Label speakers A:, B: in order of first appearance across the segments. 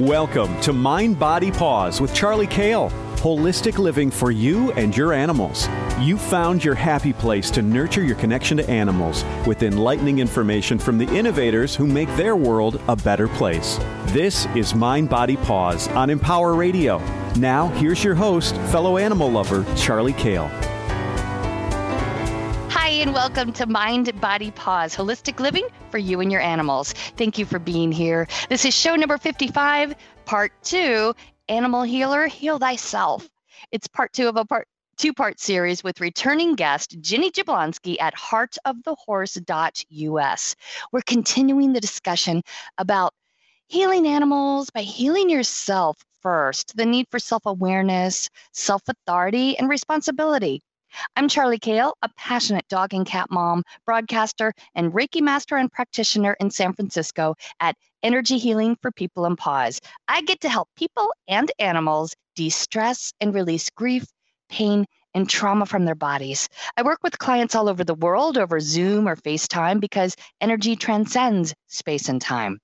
A: Welcome to Mind Body Paws with Charly Kayle. Holistic living for you and your animals. You found your happy place to nurture your connection to animals with enlightening information from the innovators who make their world a better place. This is Mind Body Paws on Empower Radio. Now, here's your host, fellow animal lover, Charly Kayle.
B: Hi, and welcome to Mind Body Paws Holistic Living for You and Your Animals. Thank you for being here. This is show number 55, part two Animal Healer, Heal Thyself. It's part two of a part two part series with returning guest Ginny Jablonski at heartofthehorse.us. We're continuing the discussion about healing animals by healing yourself first, the need for self awareness, self authority, and responsibility. I'm Charly Kayle, a passionate dog and cat mom, broadcaster, and Reiki master and practitioner in San Francisco at Energy Healing for People and Paws. I get to help people and animals de stress and release grief, pain, and trauma from their bodies. I work with clients all over the world over Zoom or FaceTime because energy transcends space and time.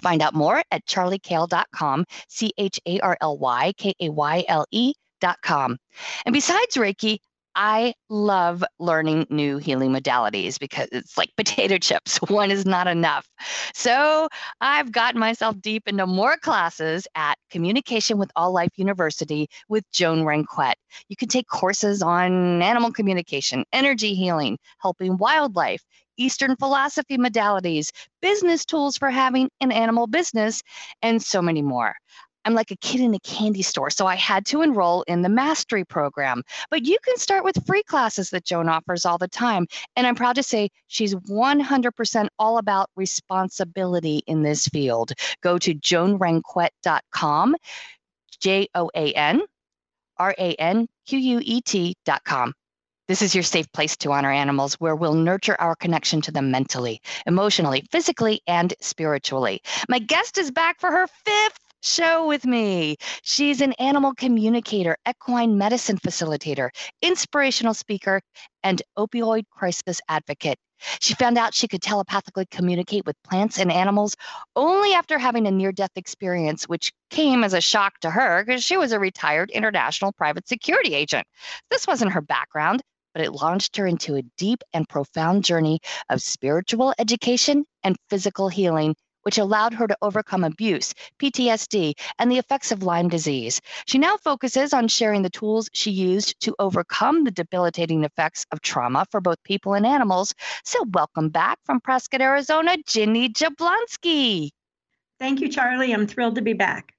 B: Find out more at charlykayle.com, C H A R L Y K A Y L E.com. And besides Reiki, I love learning new healing modalities because it's like potato chips. One is not enough. So I've gotten myself deep into more classes at Communication with All Life University with Joan Ranquet. You can take courses on animal communication, energy healing, helping wildlife, Eastern philosophy modalities, business tools for having an animal business, and so many more. I'm like a kid in a candy store, so I had to enroll in the mastery program. But you can start with free classes that Joan offers all the time. And I'm proud to say she's 100% all about responsibility in this field. Go to joanranquet.com, J O A N R A N Q U E T.com. This is your safe place to honor animals where we'll nurture our connection to them mentally, emotionally, physically, and spiritually. My guest is back for her fifth show with me. She's an animal communicator, equine medicine facilitator, inspirational speaker, and opioid crisis advocate. She found out she could telepathically communicate with plants and animals only after having a near death experience, which came as a shock to her because she was a retired international private security agent. This wasn't her background, but it launched her into a deep and profound journey of spiritual education and physical healing which allowed her to overcome abuse, PTSD, and the effects of Lyme disease. She now focuses on sharing the tools she used to overcome the debilitating effects of trauma for both people and animals. So, welcome back from Prescott, Arizona, Ginny Jablonski.
C: Thank you, Charly. I'm thrilled to be back.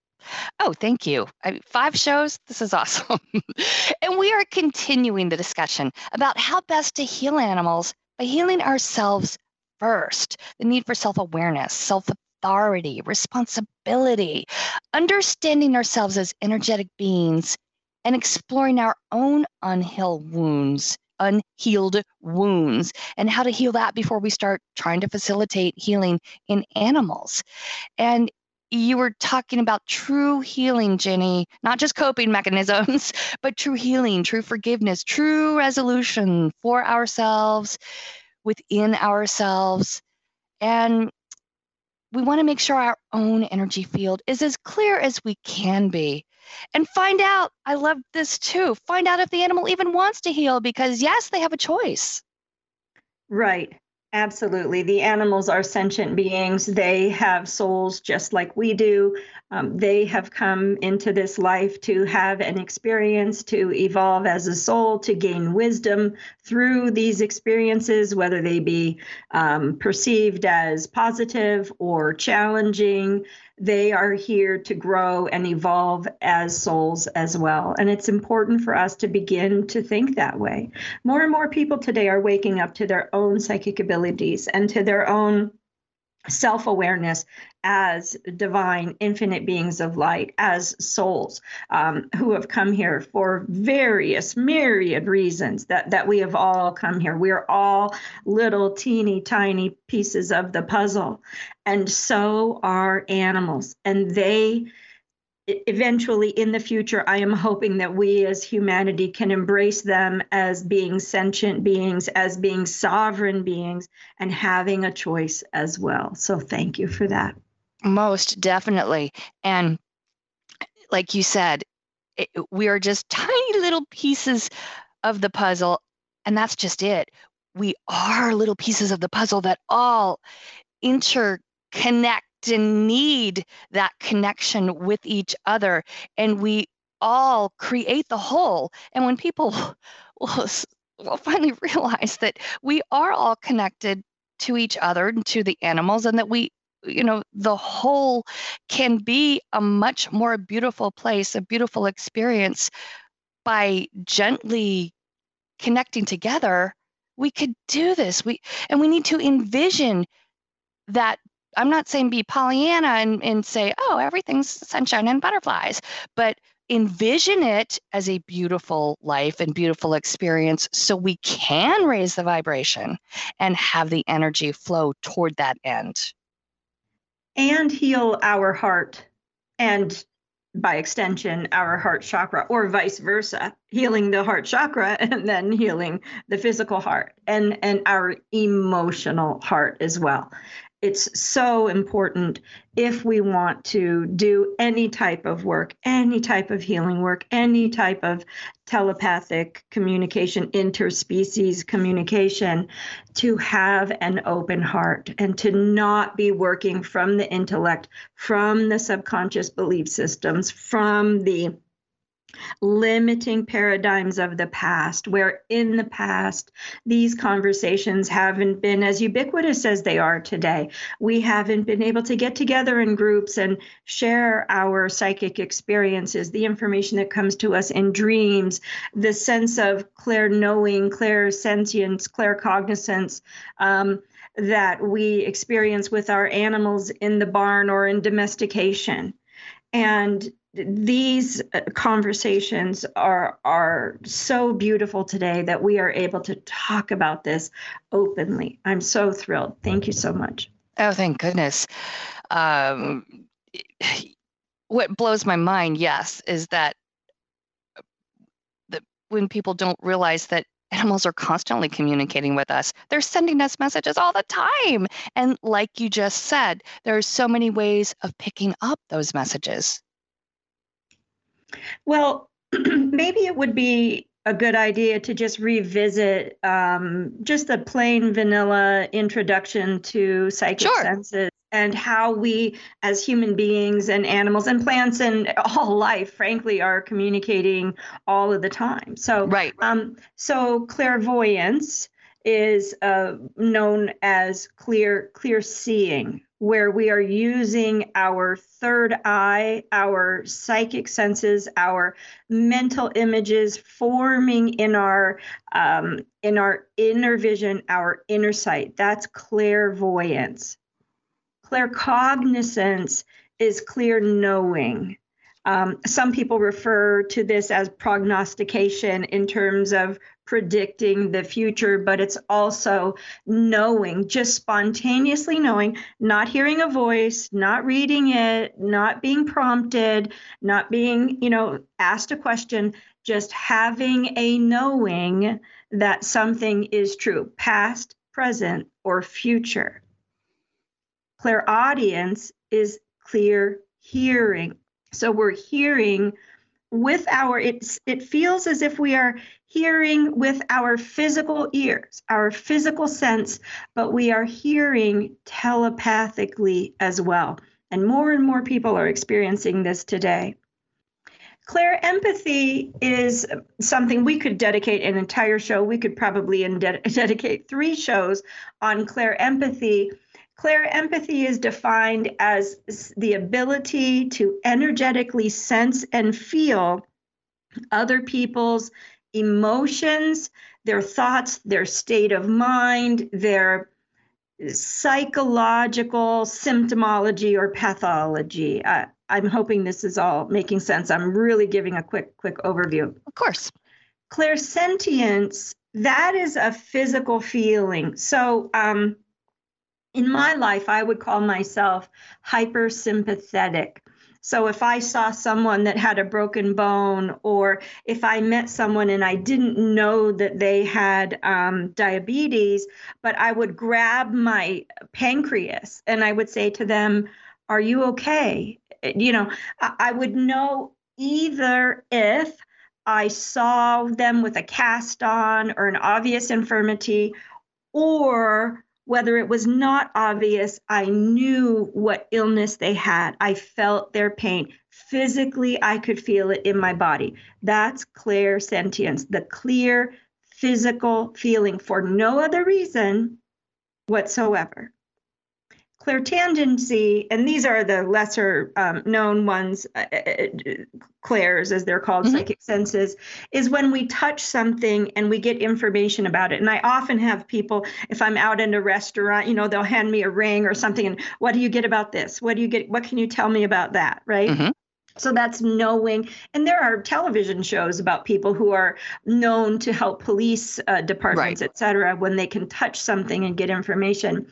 B: Oh, thank you. I, five shows. This is awesome. and we are continuing the discussion about how best to heal animals by healing ourselves first the need for self awareness, self authority, responsibility, understanding ourselves as energetic beings, and exploring our own unhealed wounds, unhealed wounds, and how to heal that before we start trying to facilitate healing in animals. And you were talking about true healing, Ginny, not just coping mechanisms, but true healing, true forgiveness, true resolution for ourselves, within ourselves. And we want to make sure our own energy field is as clear as we can be. And find out, I love this too, find out if the animal even wants to heal because, yes, they have a choice.
C: Right. Absolutely. The animals are sentient beings. They have souls just like we do. Um, they have come into this life to have an experience, to evolve as a soul, to gain wisdom through these experiences, whether they be um, perceived as positive or challenging they are here to grow and evolve as souls as well. And it's important for us to begin to think that way. More and more people today are waking up to their own psychic abilities and to their own self awareness as divine, infinite beings of light, as souls um, who have come here for various myriad reasons that, that we have all come here. We are all little teeny tiny pieces of the puzzle. And so are animals. And they eventually in the future, I am hoping that we as humanity can embrace them as being sentient beings, as being sovereign beings, and having a choice as well. So thank you for that.
B: Most definitely. And like you said, it, we are just tiny little pieces of the puzzle, and that's just it. We are little pieces of the puzzle that all interconnect and need that connection with each other. And we all create the whole. And when people will, will finally realize that we are all connected to each other and to the animals, and that we you know the whole can be a much more beautiful place a beautiful experience by gently connecting together we could do this we and we need to envision that I'm not saying be Pollyanna and, and say, oh, everything's sunshine and butterflies, but envision it as a beautiful life and beautiful experience so we can raise the vibration and have the energy flow toward that end.
C: And heal our heart and by extension our heart chakra or vice versa healing the heart chakra and then healing the physical heart and and our emotional heart as well it's so important if we want to do any type of work, any type of healing work, any type of telepathic communication, interspecies communication, to have an open heart and to not be working from the intellect, from the subconscious belief systems, from the limiting paradigms of the past, where in the past these conversations haven't been as ubiquitous as they are today. We haven't been able to get together in groups and share our psychic experiences, the information that comes to us in dreams, the sense of clear knowing, clear sentience, clear cognizance. Um, that we experience with our animals in the barn or in domestication. And these uh, conversations are are so beautiful today that we are able to talk about this openly. I'm so thrilled. Thank you so much.
B: Oh, thank goodness. Um, what blows my mind, yes, is that that when people don't realize that animals are constantly communicating with us. They're sending us messages all the time. And like you just said, there are so many ways of picking up those messages.
C: Well, maybe it would be a good idea to just revisit um, just the plain vanilla introduction to psychic sure. senses and how we as human beings and animals and plants and all life frankly are communicating all of the time. So
B: right.
C: um, so clairvoyance is uh, known as clear clear seeing where we are using our third eye, our psychic senses, our mental images forming in our um, in our inner vision, our inner sight. That's clairvoyance. Claircognizance is clear knowing. Um, some people refer to this as prognostication in terms of predicting the future, but it's also knowing, just spontaneously knowing, not hearing a voice, not reading it, not being prompted, not being, you know, asked a question, just having a knowing that something is true, past, present, or future. Clairaudience is clear hearing. So we're hearing with our it's it feels as if we are hearing with our physical ears, our physical sense, but we are hearing telepathically as well. And more and more people are experiencing this today. Clair empathy is something we could dedicate an entire show. We could probably dedicate three shows on Clair empathy. Clair empathy is defined as the ability to energetically sense and feel other people's emotions, their thoughts, their state of mind, their psychological symptomology or pathology. Uh, I'm hoping this is all making sense. I'm really giving a quick quick overview.
B: Of course.
C: Clairsentience, that is a physical feeling. So um, in my life, I would call myself hypersympathetic. So if I saw someone that had a broken bone, or if I met someone and I didn't know that they had um, diabetes, but I would grab my pancreas and I would say to them, Are you okay? You know, I, I would know either if I saw them with a cast on or an obvious infirmity, or whether it was not obvious, I knew what illness they had. I felt their pain. Physically, I could feel it in my body. That's clairsentience, the clear physical feeling for no other reason whatsoever clairtangency, and these are the lesser um, known ones, uh, uh, uh clairs as they're called, mm-hmm. psychic senses, is when we touch something and we get information about it. And I often have people, if I'm out in a restaurant, you know, they'll hand me a ring or something, and what do you get about this? What do you get? What can you tell me about that? Right. Mm-hmm. So that's knowing. And there are television shows about people who are known to help police uh, departments, right. et cetera, when they can touch something and get information.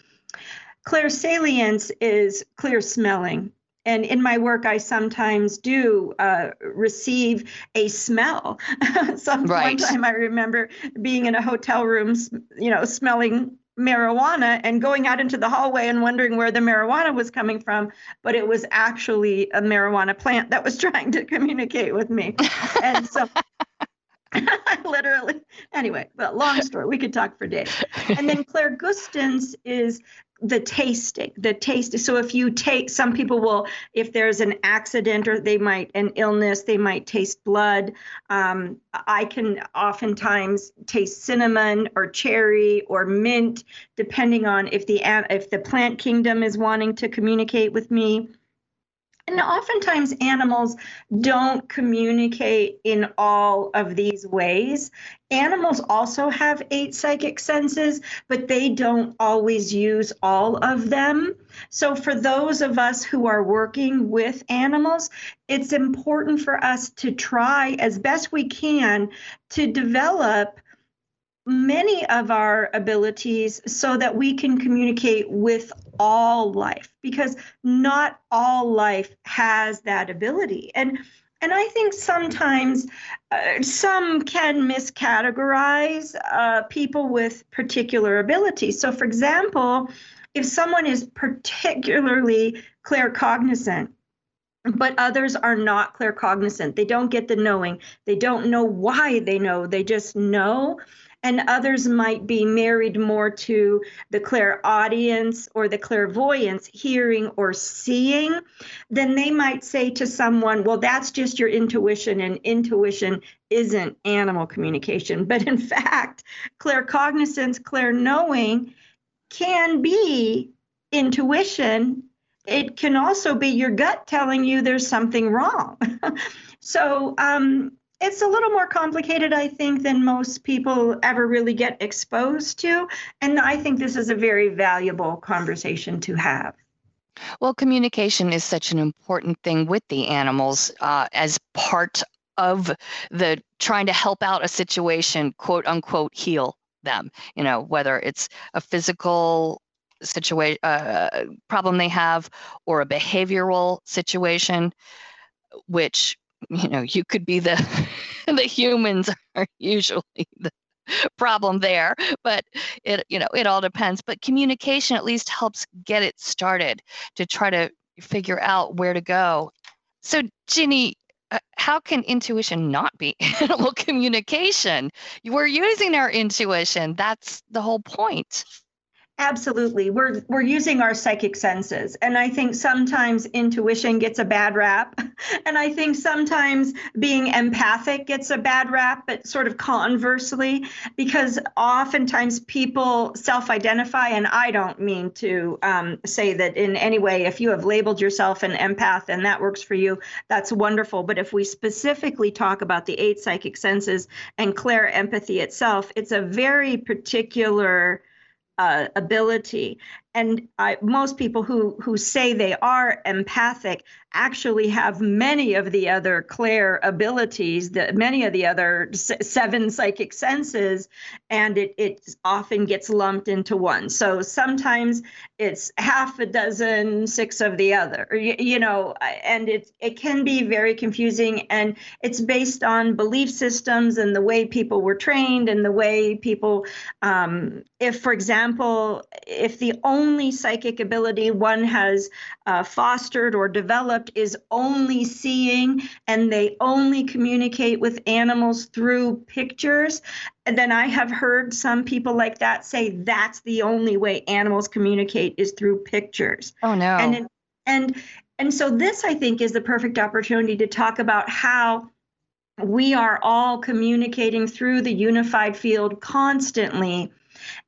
C: Clairsalience is clear smelling. And in my work, I sometimes do uh, receive a smell. Some right. time I remember being in a hotel room, you know, smelling marijuana and going out into the hallway and wondering where the marijuana was coming from, but it was actually a marijuana plant that was trying to communicate with me. and so literally, anyway, but long story, we could talk for days. And then clairgustance is the tasting the taste so if you take some people will if there's an accident or they might an illness they might taste blood. Um, i can oftentimes taste cinnamon or cherry or mint depending on if the if the plant kingdom is wanting to communicate with me and oftentimes animals don't communicate in all of these ways. Animals also have eight psychic senses, but they don't always use all of them. So, for those of us who are working with animals, it's important for us to try as best we can to develop many of our abilities so that we can communicate with all life because not all life has that ability. And and i think sometimes uh, some can miscategorize uh, people with particular abilities. So for example if someone is particularly claircognizant but others are not claircognizant they don't get the knowing they don't know why they know they just know and others might be married more to the clairaudience or the clairvoyance, hearing or seeing, then they might say to someone, Well, that's just your intuition, and intuition isn't animal communication. But in fact, claircognizance, clair knowing can be intuition. It can also be your gut telling you there's something wrong. so, um, it's a little more complicated, I think, than most people ever really get exposed to. And I think this is a very valuable conversation to have.
B: Well, communication is such an important thing with the animals uh, as part of the trying to help out a situation, quote unquote, heal them. You know, whether it's a physical situation uh, problem they have or a behavioral situation, which you know you could be the the humans are usually the problem there, but it you know it all depends. But communication at least helps get it started to try to figure out where to go. So Ginny, uh, how can intuition not be animal communication? We're using our intuition. That's the whole point.
C: Absolutely. We're we're using our psychic senses. And I think sometimes intuition gets a bad rap. And I think sometimes being empathic gets a bad rap, but sort of conversely, because oftentimes people self-identify, and I don't mean to um, say that in any way, if you have labeled yourself an empath and that works for you, that's wonderful. But if we specifically talk about the eight psychic senses and clair empathy itself, it's a very particular uh, ability. And I, most people who who say they are empathic actually have many of the other clair abilities, the, many of the other seven psychic senses, and it, it often gets lumped into one. So sometimes it's half a dozen, six of the other, you, know, and it, it can be very confusing. And it's based on belief systems and the way people were trained and the way people, um, if, for example, if the only psychic ability one has uh, fostered or developed is only seeing and they only communicate with animals through pictures. And then I have heard some people like that say that's the only way animals communicate is through pictures.
B: Oh no.
C: And and and so this I think is the perfect opportunity to talk about how we are all communicating through the unified field constantly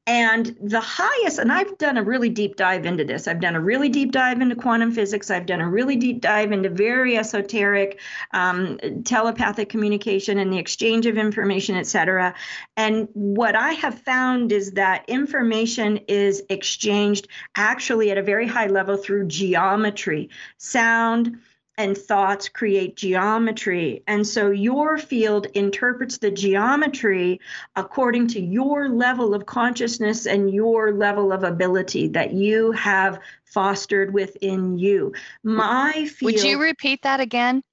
C: and the highest, and I've done a really deep dive into this. I've done a really deep dive into quantum physics. I've done a really deep dive into very esoteric um, telepathic communication and the exchange of information, et cetera. And what I have found is that information is exchanged actually at a very high level through geometry, sound, and thoughts create geometry. And so your field interprets the geometry according to your level of consciousness and your level of ability that you have fostered within you. My field.
B: Would you repeat that again?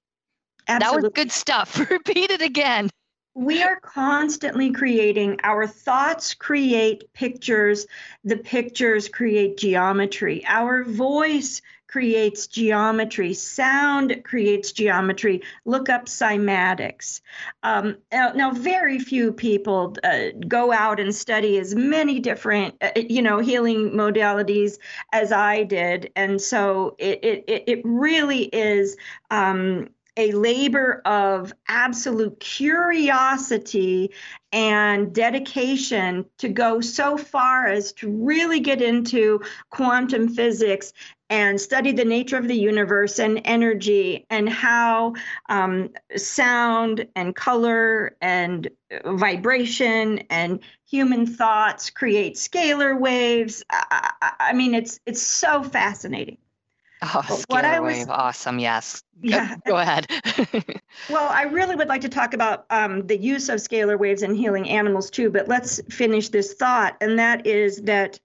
C: Absolutely.
B: That was good stuff. repeat it again.
C: We are constantly creating, our thoughts create pictures, the pictures create geometry. Our voice creates geometry, sound creates geometry. Look up cymatics. Um, now, now, very few people uh, go out and study as many different, uh, you know, healing modalities as I did, and so it it it really is. Um, a labor of absolute curiosity and dedication to go so far as to really get into quantum physics and study the nature of the universe and energy and how um, sound and color and vibration and human thoughts create scalar waves. I, I, I mean, it's it's so fascinating.
B: Oh, but scalar was, wave, awesome! Yes. Yeah. Go, go ahead.
C: well, I really would like to talk about um, the use of scalar waves in healing animals too, but let's finish this thought, and that is that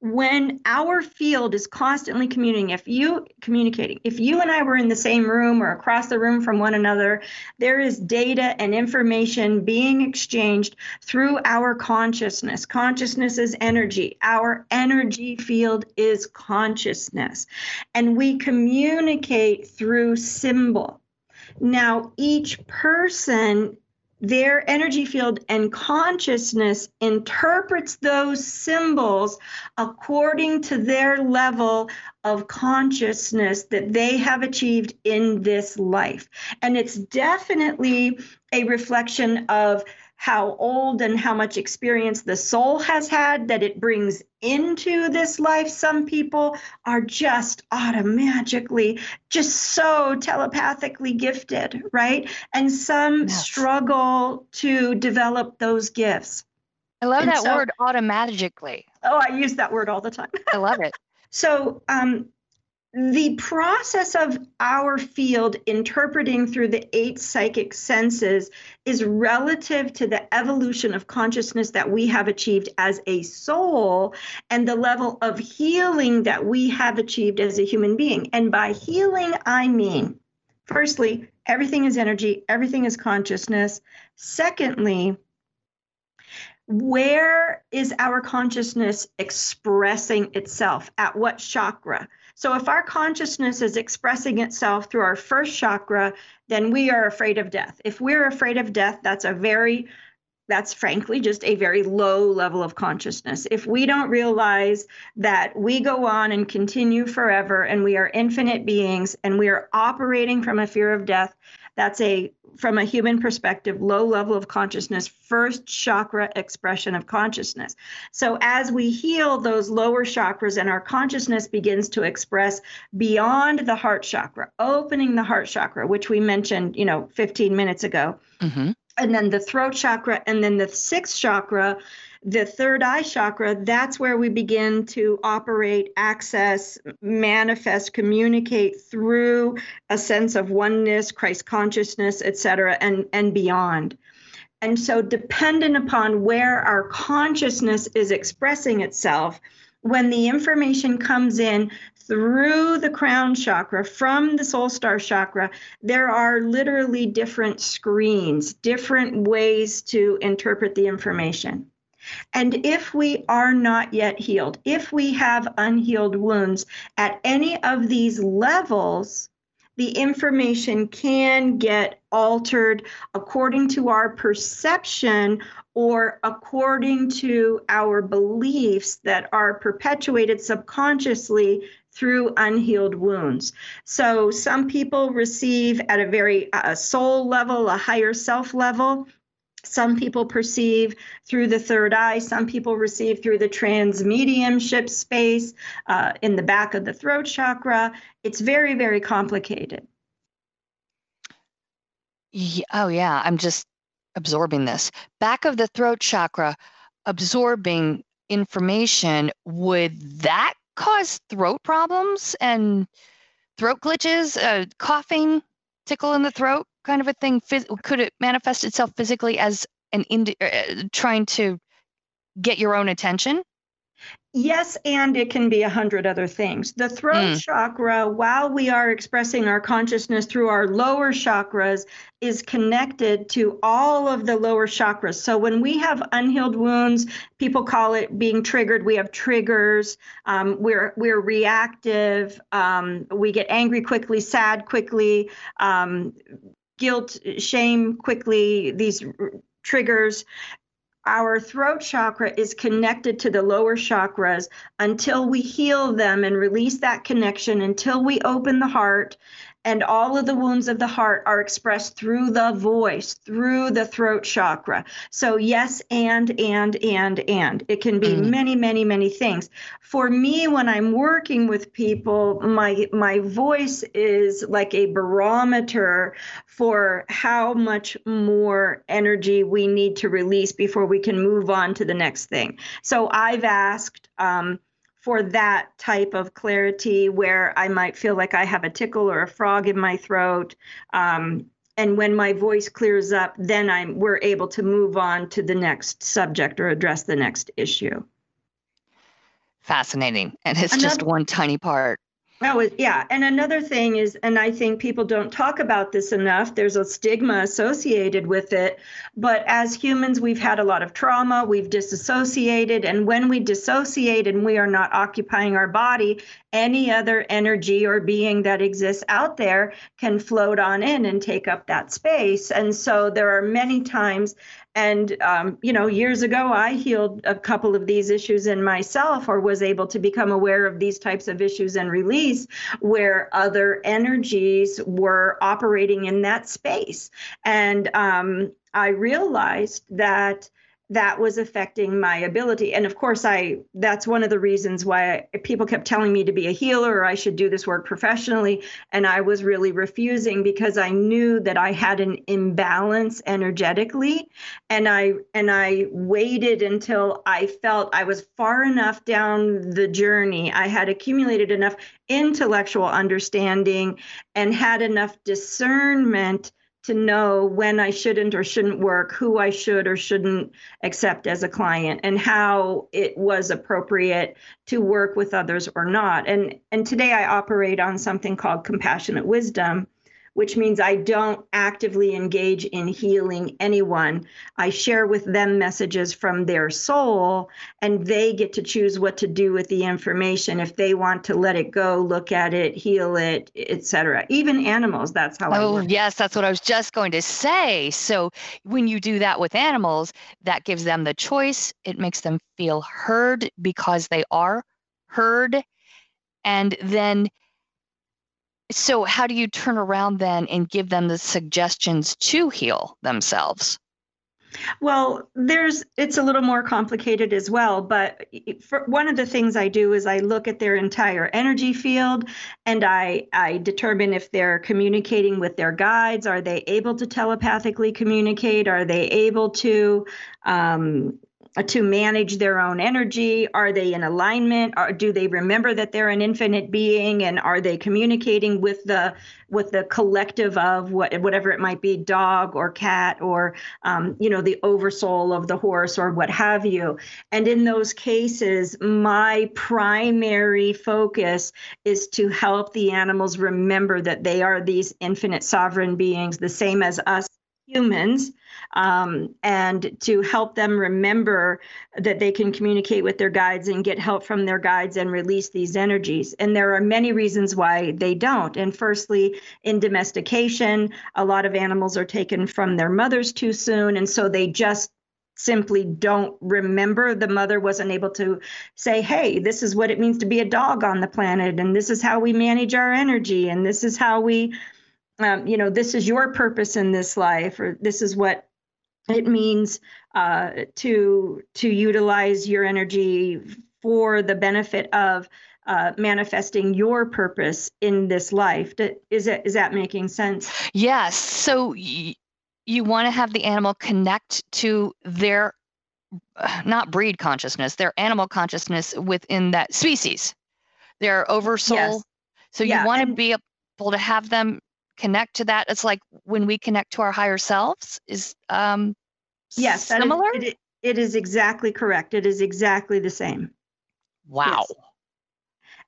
C: when our field is constantly communicating if you communicating if you and i were in the same room or across the room from one another there is data and information being exchanged through our consciousness. Consciousness is energy. Our energy field is consciousness. And we communicate through symbol. Now each person their energy field and consciousness interprets those symbols according to their level of consciousness that they have achieved in this life. And it's definitely a reflection of how old and how much experience the soul has had that it brings into this life. Some people are just automatically, just so telepathically gifted, right? And some yes. struggle to develop those gifts.
B: I love and that so, word automatically.
C: Oh, I use that word all the time.
B: I love it.
C: So, um, the process of our field interpreting through the eight psychic senses is relative to the evolution of consciousness that we have achieved as a soul and the level of healing that we have achieved as a human being. And by healing, I mean, firstly, everything is energy, everything is consciousness. Secondly, where is our consciousness expressing itself? At what chakra? So, if our consciousness is expressing itself through our first chakra, then we are afraid of death. If we're afraid of death, that's a very that's frankly just a very low level of consciousness. If we don't realize that we go on and continue forever and we are infinite beings and we are operating from a fear of death, that's a from a human perspective, low level of consciousness, first chakra expression of consciousness. So, as we heal those lower chakras and our consciousness begins to express beyond the heart chakra, opening the heart chakra, which we mentioned, you know, 15 minutes ago. Mm-hmm. And then the throat chakra, and then the sixth chakra, the third eye chakra, that's where we begin to operate, access, manifest, communicate through a sense of oneness, Christ consciousness, etc., and, and beyond. And so, dependent upon where our consciousness is expressing itself, when the information comes in through the crown chakra from the soul star chakra, there are literally different screens, different ways to interpret the information. And if we are not yet healed, if we have unhealed wounds at any of these levels, the information can get altered according to our perception or according to our beliefs that are perpetuated subconsciously through unhealed wounds. So some people receive at a very uh, soul level, a higher self level, some people perceive through the third eye. Some people receive through the transmediumship space uh, in the back of the throat chakra. It's very, very complicated.
B: Oh, yeah. I'm just absorbing this. Back of the throat chakra, absorbing information, would that cause throat problems and throat glitches, uh, coughing, tickle in the throat? Kind of a thing could it manifest itself physically as an indi- uh, trying to get your own attention
C: Yes, and it can be a hundred other things. The throat mm. chakra, while we are expressing our consciousness through our lower chakras, is connected to all of the lower chakras. So when we have unhealed wounds, people call it being triggered. We have triggers. Um, we're we're reactive. Um, we get angry quickly, sad quickly. Um, guilt, shame quickly, these triggers. Our throat chakra is connected to the lower chakras until we heal them and release that connection, until we open the heart and all of the wounds of the heart are expressed through the voice, through the throat chakra. So, yes, and, and, and, and. It can be mm. many, many, many things. For me, when I'm working with people, my, my voice is like a barometer for how much more energy we need to release before we can move on to the next thing. So, I've asked, um, for that type of clarity where I might feel like I have a tickle or a frog in my throat. Um, and when my voice clears up, then I'm we're able to move on to the next subject or address the next issue.
B: Fascinating. And it's Another, just one tiny part.
C: Oh, yeah. And another thing is, and I think people don't talk about this enough, there's a stigma associated with it. But as humans, we've had a lot of trauma, we've disassociated. And when we dissociate and we are not occupying our body, any other energy or being that exists out there can float on in and take up that space. And so there are many times and, um, you know, years ago, I healed a couple of these issues in myself or was able to become aware of these types of issues and release where other energies were operating in that space. And um, I realized that that was affecting my ability. And of course i that's one of the reasons why I, people kept telling me to be a healer or i should do this work professionally. And i was really refusing because i knew that i had an imbalance energetically. And i and i waited until i felt i was far enough down the journey. I had accumulated enough intellectual understanding and had enough discernment to know when I shouldn't or shouldn't work, who I should or shouldn't accept as a client, and how it was appropriate to work with others or not. And and today I operate on something called compassionate wisdom, which means I don't actively engage in healing anyone. I share with them messages from their soul, and they get to choose what to do with the information. If they want to let it go, look at it, heal it, etc. Even animals, that's how.
B: I Oh, yes, that's what I was just going to say. So when you do that with animals, that gives them the choice. It makes them feel heard because they are heard, and then so how do you turn around then and give them the suggestions to heal themselves?
C: Well there's it's a little more complicated as well but for, one of the things i do is i look at their entire energy field and i i determine if they're communicating with their guides. Are they able to telepathically communicate? Are they able to um, to manage their own energy? Are they in alignment? Or do they remember that they're an infinite being? And are they communicating with the with the collective of what whatever it might be, dog or cat or um, you know the oversoul of the horse or what have you? And in those cases, my primary focus is to help the animals remember that they are these infinite sovereign beings, the same as us humans um, and to help them remember that they can communicate with their guides and get help from their guides and release these energies. And there are many reasons why they don't. And firstly, in domestication, a lot of animals are taken from their mothers too soon. And so they just simply don't remember the mother wasn't able to say hey this is what it means to be a dog on the planet and this is how we manage our energy and this is how we um, you know this is your purpose in this life or this is what it means uh, to to utilize your energy for the benefit of uh, manifesting your purpose in this life. Is it is that making sense?
B: Yes. So y- you want to have the animal connect to their not breed consciousness, their animal consciousness within that species, their oversoul. Yes. So you yeah, want to be able to have them connect to that. It's like when we connect to our higher selves is um
C: yes
B: similar
C: is, it, it is exactly correct. It is exactly the same.
B: Wow. Yes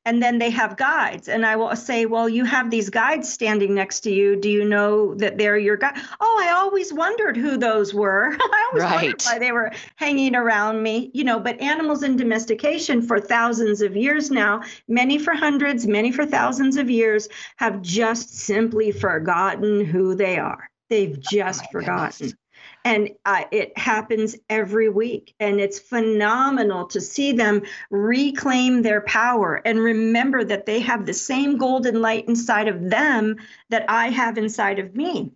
C: and then they have guides. And i will say well you have these guides standing next to you. Do you know that they're your guide? Oh i always wondered who those were. I always right. wondered why they were hanging around me. You know but animals in domestication for thousands of years now many for hundreds many for thousands of years have just simply forgotten who they are. They've oh just oh forgotten. goodness and uh, it happens every week. And it's phenomenal to see them reclaim their power and remember that they have the same golden light inside of them that i have inside of me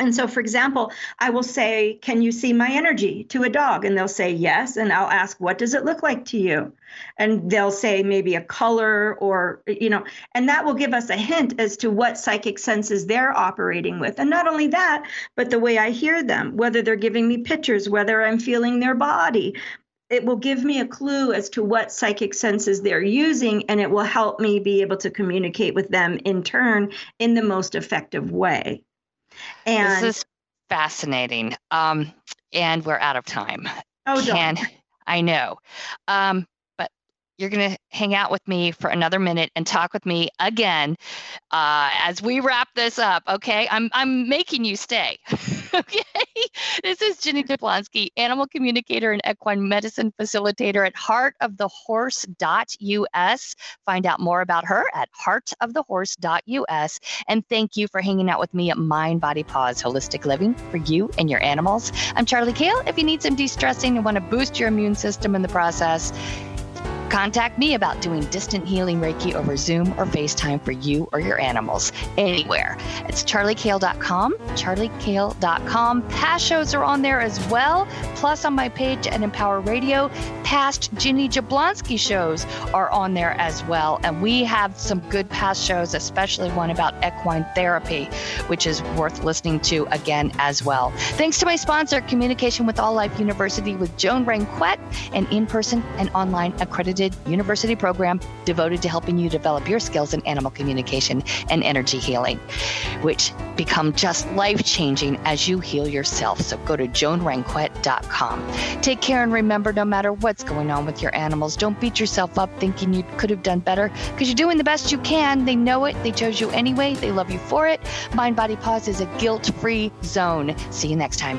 C: and so, for example, I will say, Can you see my energy to a dog? And they'll say, Yes. And I'll ask, What does it look like to you? And they'll say, Maybe a color or, you know, and that will give us a hint as to what psychic senses they're operating with. And not only that, but the way I hear them, whether they're giving me pictures, whether I'm feeling their body. It will give me a clue as to what psychic senses they're using, and it will help me be able to communicate with them in turn in the most effective way.
B: And this is fascinating. Um, and we're out of time.
C: Oh, Can,
B: I know. Um, you're going to hang out with me for another minute and talk with me again uh, as we wrap this up. Okay, I'm I'm making you stay. okay, this is Ginny Jablonski, animal communicator and equine medicine facilitator at Heart of the heartofthehorse.us. Find out more about her at heartofthehorse.us. And thank you for hanging out with me at Mind Body Paws Holistic Living for you and your animals. I'm Charly Kayle. If you need some de-stressing and want to boost your immune system in the process, Contact me about doing distant healing Reiki over Zoom or FaceTime for you or your animals anywhere. It's charlykayle.com, charlykayle.com. Past shows are on there as well. Plus, on my page at Empower Radio, past Ginny Jablonski shows are on there as well. And we have some good past shows, especially one about equine therapy, which is worth listening to again as well. Thanks to my sponsor, Communication with All Life University with Joan Ranquet, an in person and online accredited university program devoted to helping you develop your skills in animal communication and energy healing, which become just life changing as you heal yourself. So go to joanranquet.com. Take care and remember no matter what's going on with your animals. Don't beat yourself up thinking you could have done better because you're doing the best you can. They know it. They chose you anyway. They love you for it. Mind Body Paws is a guilt free zone. See you next time.